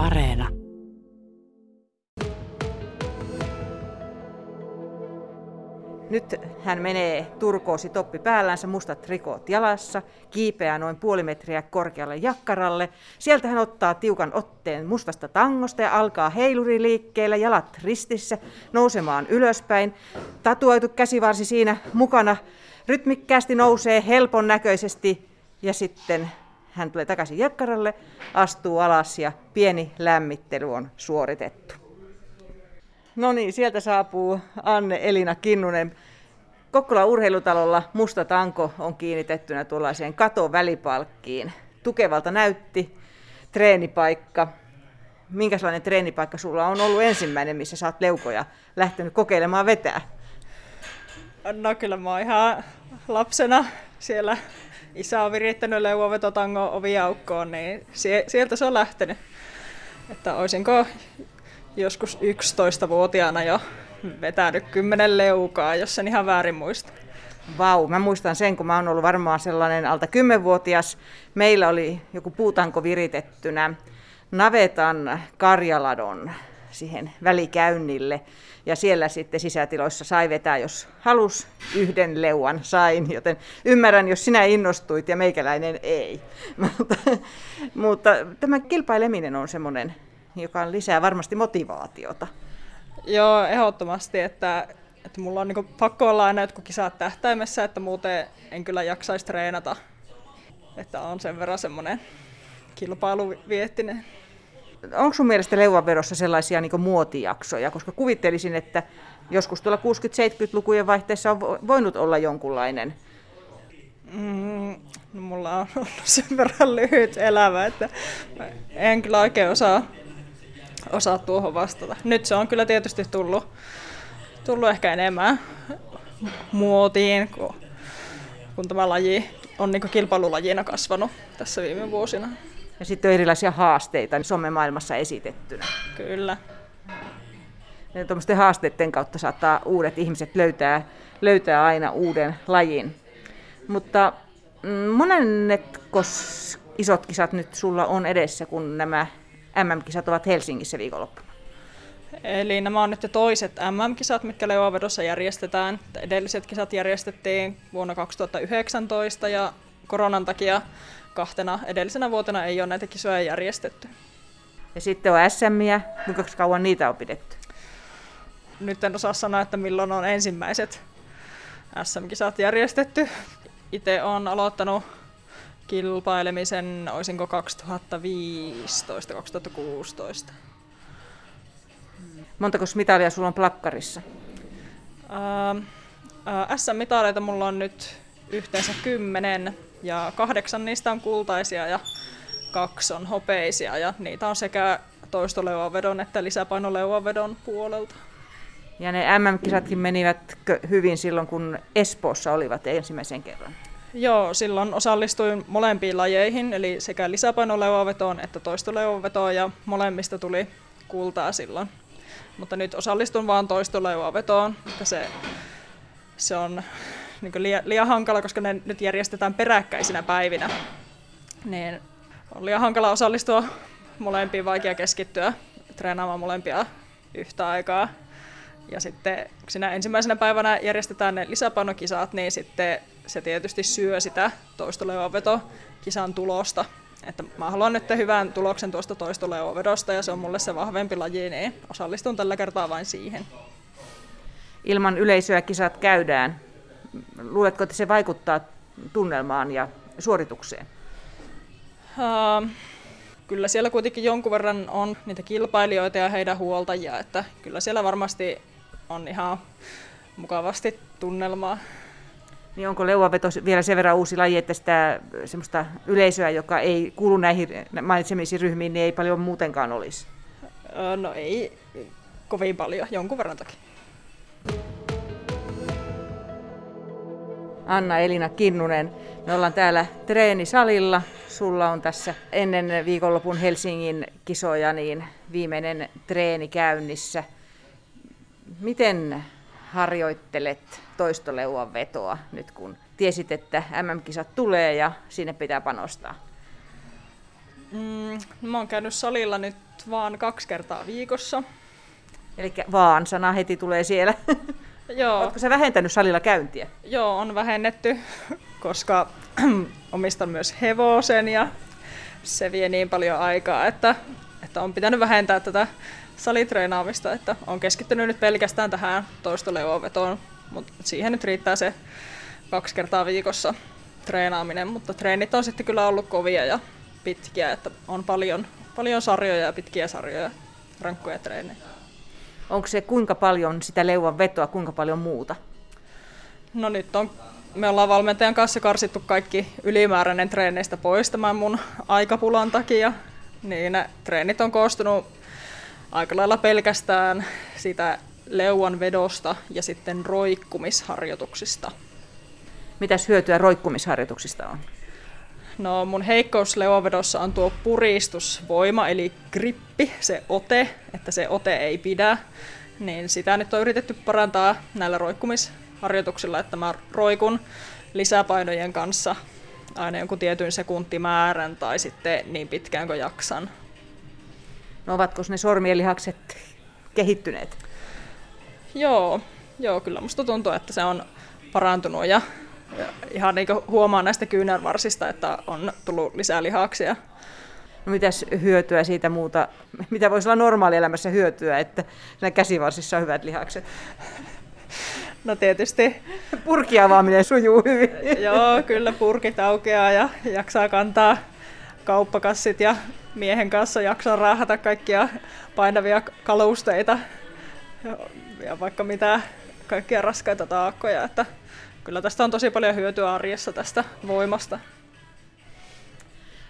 Areena. Nyt hän menee turkoosi toppi päällänsä, mustat rikot jalassa, kiipeää noin puoli metriä korkealle jakkaralle. Sieltä hän ottaa tiukan otteen mustasta tangosta ja alkaa heiluriliikkeellä, jalat ristissä, nousemaan ylöspäin. Tatuoitu käsivarsi siinä mukana rytmikkäästi nousee helpon näköisesti ja sitten hän tulee takaisin jakkaralle, astuu alas ja pieni lämmittely on suoritettu. No niin, sieltä saapuu Anne Elina Kinnunen. Kokkola urheilutalolla musta tanko on kiinnitettynä tuollaiseen katon välipalkkiin. Tukevalta näytti treenipaikka. Minkälainen treenipaikka sulla on ollut ensimmäinen, missä sä oot leukoja lähtenyt kokeilemaan vetää? No kyllä mä oon ihan lapsena siellä isä on virittänyt leuavetotango oviaukkoon, niin sieltä se on lähtenyt. Että olisinko joskus 11-vuotiaana jo vetänyt kymmenen leukaa, jos sen ihan väärin muista. Vau, mä muistan sen, kun mä oon ollut varmaan sellainen alta 10-vuotias. Meillä oli joku puutanko viritettynä navetan karjaladon siihen välikäynnille. Ja siellä sitten sisätiloissa sai vetää, jos halus, yhden leuan sain, joten ymmärrän, jos sinä innostuit ja meikäläinen ei. mutta, mutta tämä kilpaileminen on semmoinen joka lisää varmasti motivaatiota. Joo, ehdottomasti, että, että mulla on niin pakko olla aina jotkut kisat tähtäimessä, että muuten en kyllä jaksaisi treenata. Että on sen verran semmoinen kilpailuviettinen. Onko sun mielestä leuvanvedossa sellaisia niin muotijaksoja? Koska kuvittelisin, että joskus tuolla 60-70-lukujen vaihteessa on voinut olla jonkunlainen Mm, no mulla on ollut sen verran lyhyt elämä, että en kyllä oikein osaa osaa tuohon vastata. Nyt se on kyllä tietysti tullut, tullut ehkä enemmän muotiin, kun, kun tämä laji on niin kilpailulajina kasvanut tässä viime vuosina. Ja sitten on erilaisia haasteita somemaailmassa esitettynä. Kyllä. Ja tuommoisten haasteiden kautta saattaa uudet ihmiset löytää, löytää aina uuden lajin. Mutta mm, monet isot kisat nyt sulla on edessä, kun nämä MM-kisat ovat Helsingissä viikonloppuna. Eli nämä on nyt toiset MM-kisat, mitkä leuavedossa järjestetään. Edelliset kisat järjestettiin vuonna 2019 ja koronan takia kahtena edellisenä vuotena ei ole näitä kisoja järjestetty. Ja sitten on SMiä. Kuinka kauan niitä on pidetty? Nyt en osaa sanoa, että milloin on ensimmäiset SM-kisat järjestetty. Itse olen aloittanut kilpailemisen, olisinko 2015-2016. Montako mitalia sulla on plakkarissa? Uh, uh, SM-mitaleita mulla on nyt yhteensä kymmenen ja kahdeksan niistä on kultaisia ja kaksi on hopeisia ja niitä on sekä toistoleuavedon että lisäpainoleuavedon puolelta. Ja ne MM-kisatkin menivät hyvin silloin, kun Espoossa olivat ensimmäisen kerran? Joo, silloin osallistuin molempiin lajeihin, eli sekä lisäpainoleuavetoon että toistoleuavetoon, ja molemmista tuli kultaa silloin. Mutta nyt osallistun vain toistoleuavetoon, että se, se on niin liian, liian hankala, koska ne nyt järjestetään peräkkäisinä päivinä. Niin on liian hankala osallistua molempiin, vaikea keskittyä treenaamaan molempia yhtä aikaa. Ja sitten kun siinä ensimmäisenä päivänä järjestetään ne lisäpainokisat, niin sitten se tietysti syö sitä toistoleuaveto-kisan tulosta. Että mä haluan nyt hyvän tuloksen tuosta toistoleuavedosta ja se on mulle se vahvempi laji, niin osallistun tällä kertaa vain siihen. Ilman yleisöä kisat käydään. Luuletko, että se vaikuttaa tunnelmaan ja suoritukseen? Uh, kyllä siellä kuitenkin jonkun verran on niitä kilpailijoita ja heidän huoltajia, että kyllä siellä varmasti on ihan mukavasti tunnelmaa. Niin onko leuaveto vielä sen verran uusi laji, että sitä semmoista yleisöä, joka ei kuulu näihin mainitsemisiin ryhmiin, niin ei paljon muutenkaan olisi? No ei kovin paljon, jonkun verran toki. Anna Elina Kinnunen, me ollaan täällä treenisalilla. Sulla on tässä ennen viikonlopun Helsingin kisoja niin viimeinen treeni käynnissä. Miten harjoittelet toistoleuan vetoa nyt kun tiesit, että MM-kisat tulee ja sinne pitää panostaa? Mm, mä oon käynyt salilla nyt vaan kaksi kertaa viikossa. Eli vaan sana heti tulee siellä. Joo. Oletko sä vähentänyt salilla käyntiä? Joo, on vähennetty, koska omistan myös hevosen ja se vie niin paljon aikaa, että, että on pitänyt vähentää tätä salitreenaamista, että on keskittynyt nyt pelkästään tähän toistoleuovetoon, mutta siihen nyt riittää se kaksi kertaa viikossa treenaaminen, mutta treenit on sitten kyllä ollut kovia ja pitkiä, että on paljon, paljon sarjoja ja pitkiä sarjoja, rankkoja treenejä. Onko se kuinka paljon sitä leuvan vetoa, kuinka paljon muuta? No nyt on, me ollaan valmentajan kanssa karsittu kaikki ylimääräinen treeneistä pois tämän mun aikapulan takia. Niin treenit on koostunut aika lailla pelkästään sitä leuan vedosta ja sitten roikkumisharjoituksista. Mitäs hyötyä roikkumisharjoituksista on? No mun heikkous leuanvedossa on tuo puristusvoima, eli grippi, se ote, että se ote ei pidä. Niin sitä nyt on yritetty parantaa näillä roikkumisharjoituksilla, että mä roikun lisäpainojen kanssa aina jonkun tietyn sekuntimäärän tai sitten niin pitkään kuin jaksan. No ovatko ne sormien lihakset kehittyneet? Joo, joo, kyllä musta tuntuu, että se on parantunut ja ihan niin huomaa näistä kyynärvarsista, että on tullut lisää lihaksia. No mitäs hyötyä siitä muuta, mitä voisi olla normaalielämässä hyötyä, että siinä käsivarsissa on hyvät lihakset? No tietysti. Purkiavaaminen sujuu hyvin. Joo, kyllä purkit aukeaa ja jaksaa kantaa kauppakassit ja miehen kanssa jaksaa raahata kaikkia painavia kalusteita ja, ja vaikka mitä kaikkia raskaita taakkoja. Että kyllä tästä on tosi paljon hyötyä arjessa tästä voimasta.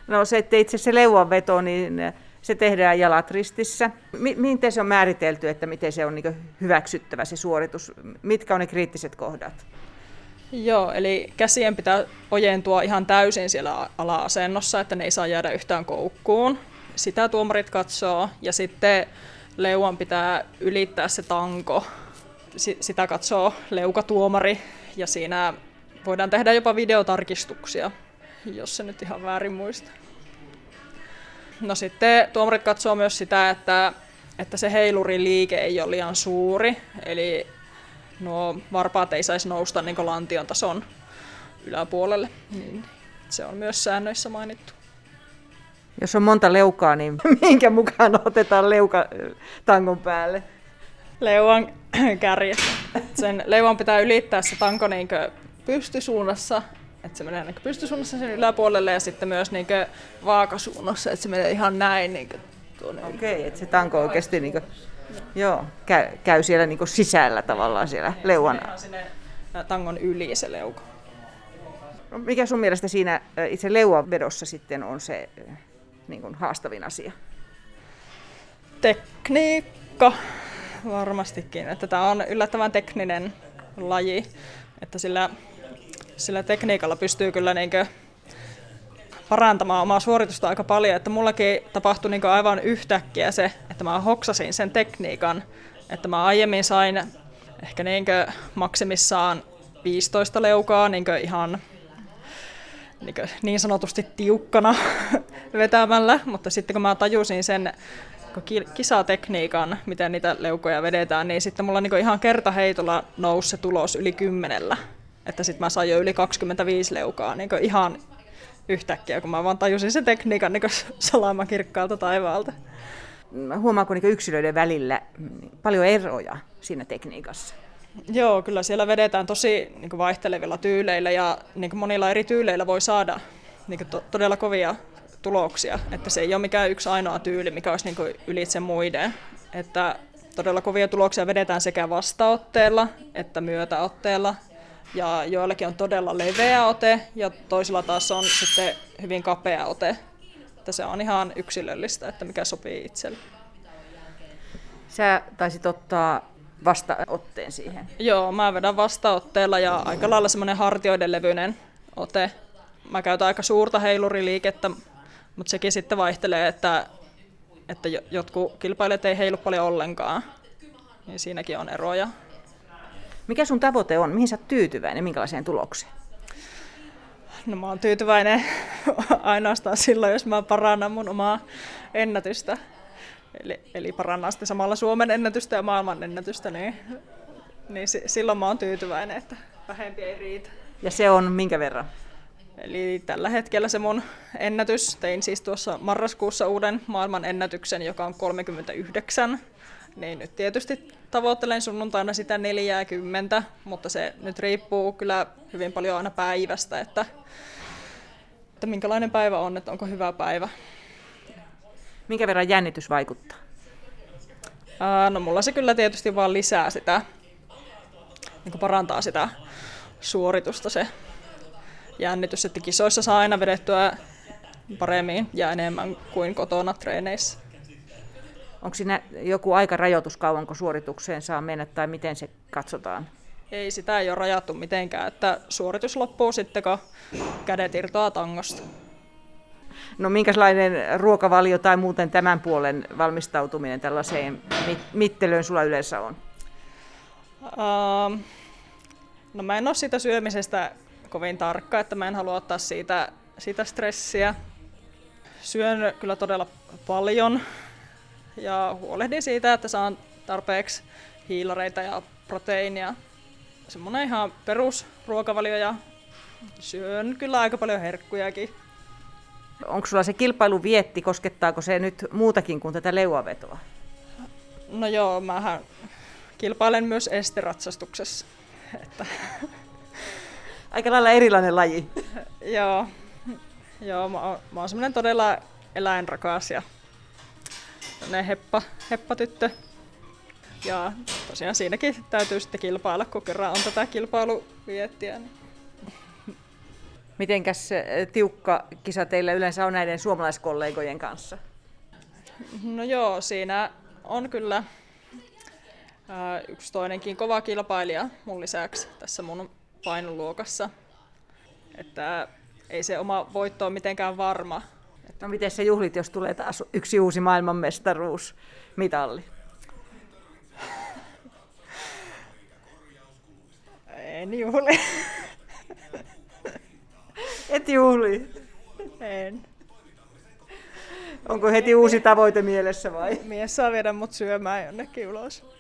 No se, että itse se leuanveto, niin se tehdään jalat ristissä. Miten se on määritelty, että miten se on niin hyväksyttävä se suoritus? Mitkä on ne kriittiset kohdat? Joo, eli käsien pitää ojentua ihan täysin siellä ala-asennossa, että ne ei saa jäädä yhtään koukkuun. Sitä tuomarit katsoo ja sitten leuan pitää ylittää se tanko. Sitä katsoo leukatuomari ja siinä voidaan tehdä jopa videotarkistuksia, jos se nyt ihan väärin muista. No sitten tuomarit katsoo myös sitä, että, että se heiluriliike ei ole liian suuri, eli nuo varpaat ei saisi nousta niin lantion tason yläpuolelle. Niin se on myös säännöissä mainittu. Jos on monta leukaa, niin minkä mukaan otetaan leuka tangon päälle? Leuan kärjestä. Sen leuan pitää ylittää se tanko niin pystysuunnassa, että se menee niin pystysuunnassa sen yläpuolelle ja sitten myös niin vaakasuunnassa, että se menee ihan näin. Niin tuonne Okei, okay, että se tanko oikeasti niin kuin, joo, käy, käy siellä niin sisällä tavallaan siellä leuan. Sinne tangon yli se leuka. No, mikä sun mielestä siinä itse leuanvedossa sitten on se niin kuin haastavin asia? Tekniikka varmastikin. Että tämä on yllättävän tekninen laji, että sillä, sillä tekniikalla pystyy kyllä niin parantamaan omaa suoritusta aika paljon. Että mullakin tapahtui niin aivan yhtäkkiä se, että mä hoksasin sen tekniikan, että mä aiemmin sain ehkä niin maksimissaan 15 leukaa niin ihan niin, niin sanotusti tiukkana vetämällä, mutta sitten kun mä tajusin sen kisatekniikan, miten niitä leukoja vedetään, niin sitten mulla niin ihan kertaheitolla nousi se tulos yli kymmenellä. Että sitten mä sain jo yli 25 leukaa niin ihan yhtäkkiä, kun mä vaan tajusin sen tekniikan niin salama kirkkaalta taivaalta. Huomaako niin yksilöiden välillä paljon eroja siinä tekniikassa? Joo, kyllä siellä vedetään tosi niin vaihtelevilla tyyleillä ja niin monilla eri tyyleillä voi saada niin to- todella kovia tuloksia. Että se ei ole mikään yksi ainoa tyyli, mikä olisi niin ylitse muiden. Että todella kovia tuloksia vedetään sekä vastaotteella että myötäotteella. Ja joillakin on todella leveä ote ja toisilla taas on sitten hyvin kapea ote. Että se on ihan yksilöllistä, että mikä sopii itselle. Sä taisit ottaa vastaotteen siihen? Joo, mä vedän vastaotteella ja aika lailla semmoinen hartioiden levyinen ote. Mä käytän aika suurta heiluriliikettä, mutta sekin sitten vaihtelee, että, että jotkut kilpailijat ei heilu paljon ollenkaan. Niin siinäkin on eroja. Mikä sun tavoite on? Mihin sä oot tyytyväinen? Minkälaiseen tulokseen? No mä oon tyytyväinen ainoastaan silloin, jos mä parannan mun omaa ennätystä. Eli, eli parannan sitten samalla Suomen ennätystä ja maailman ennätystä, niin, niin silloin mä oon tyytyväinen, että vähempi ei riitä. Ja se on minkä verran? Eli tällä hetkellä se mun ennätys, tein siis tuossa marraskuussa uuden maailman ennätyksen, joka on 39. Niin nyt tietysti tavoittelen sunnuntaina sitä 40, mutta se nyt riippuu kyllä hyvin paljon aina päivästä, että, että minkälainen päivä on, että onko hyvä päivä. Minkä verran jännitys vaikuttaa? Ää, no mulla se kyllä tietysti vaan lisää sitä, niin parantaa sitä suoritusta se jännitys, että kisoissa saa aina vedettyä paremmin ja enemmän kuin kotona treeneissä. Onko siinä joku aikarajoitus kauanko suoritukseen saa mennä tai miten se katsotaan? Ei, sitä ei ole rajattu mitenkään, että suoritus loppuu sitten, kun kädet irtoaa tangosta. No minkälainen ruokavalio tai muuten tämän puolen valmistautuminen tällaiseen mittelöön sulla yleensä on? Uh, no mä en ole siitä syömisestä kovin tarkka, että mä en halua ottaa siitä, siitä stressiä. Syön kyllä todella paljon ja huolehdin siitä, että saan tarpeeksi hiilareita ja proteiinia. Semmoinen ihan perusruokavalio ja syön kyllä aika paljon herkkujakin. Onko sulla se kilpailu vietti, koskettaako se nyt muutakin kuin tätä leuavetoa? No joo, mähän kilpailen myös esteratsastuksessa. Että aika lailla erilainen laji. Joo, Joo mä oon, mä oon semmoinen todella eläinrakas ja heppa, heppatyttö. Ja tosiaan siinäkin täytyy sitten kilpailla, kun kerran on tätä kilpailuviettiä. Niin. Mitenkäs tiukka kisa teillä yleensä on näiden suomalaiskollegojen kanssa? No joo, siinä on kyllä yksi toinenkin kova kilpailija mun lisäksi tässä mun painoluokassa. Että ei se oma voitto ole mitenkään varma. No miten se juhlit, jos tulee taas yksi uusi maailmanmestaruus mitalli? En juhli. Et juhli? En. Onko heti uusi tavoite mielessä vai? Mies saa viedä mut syömään jonnekin ulos.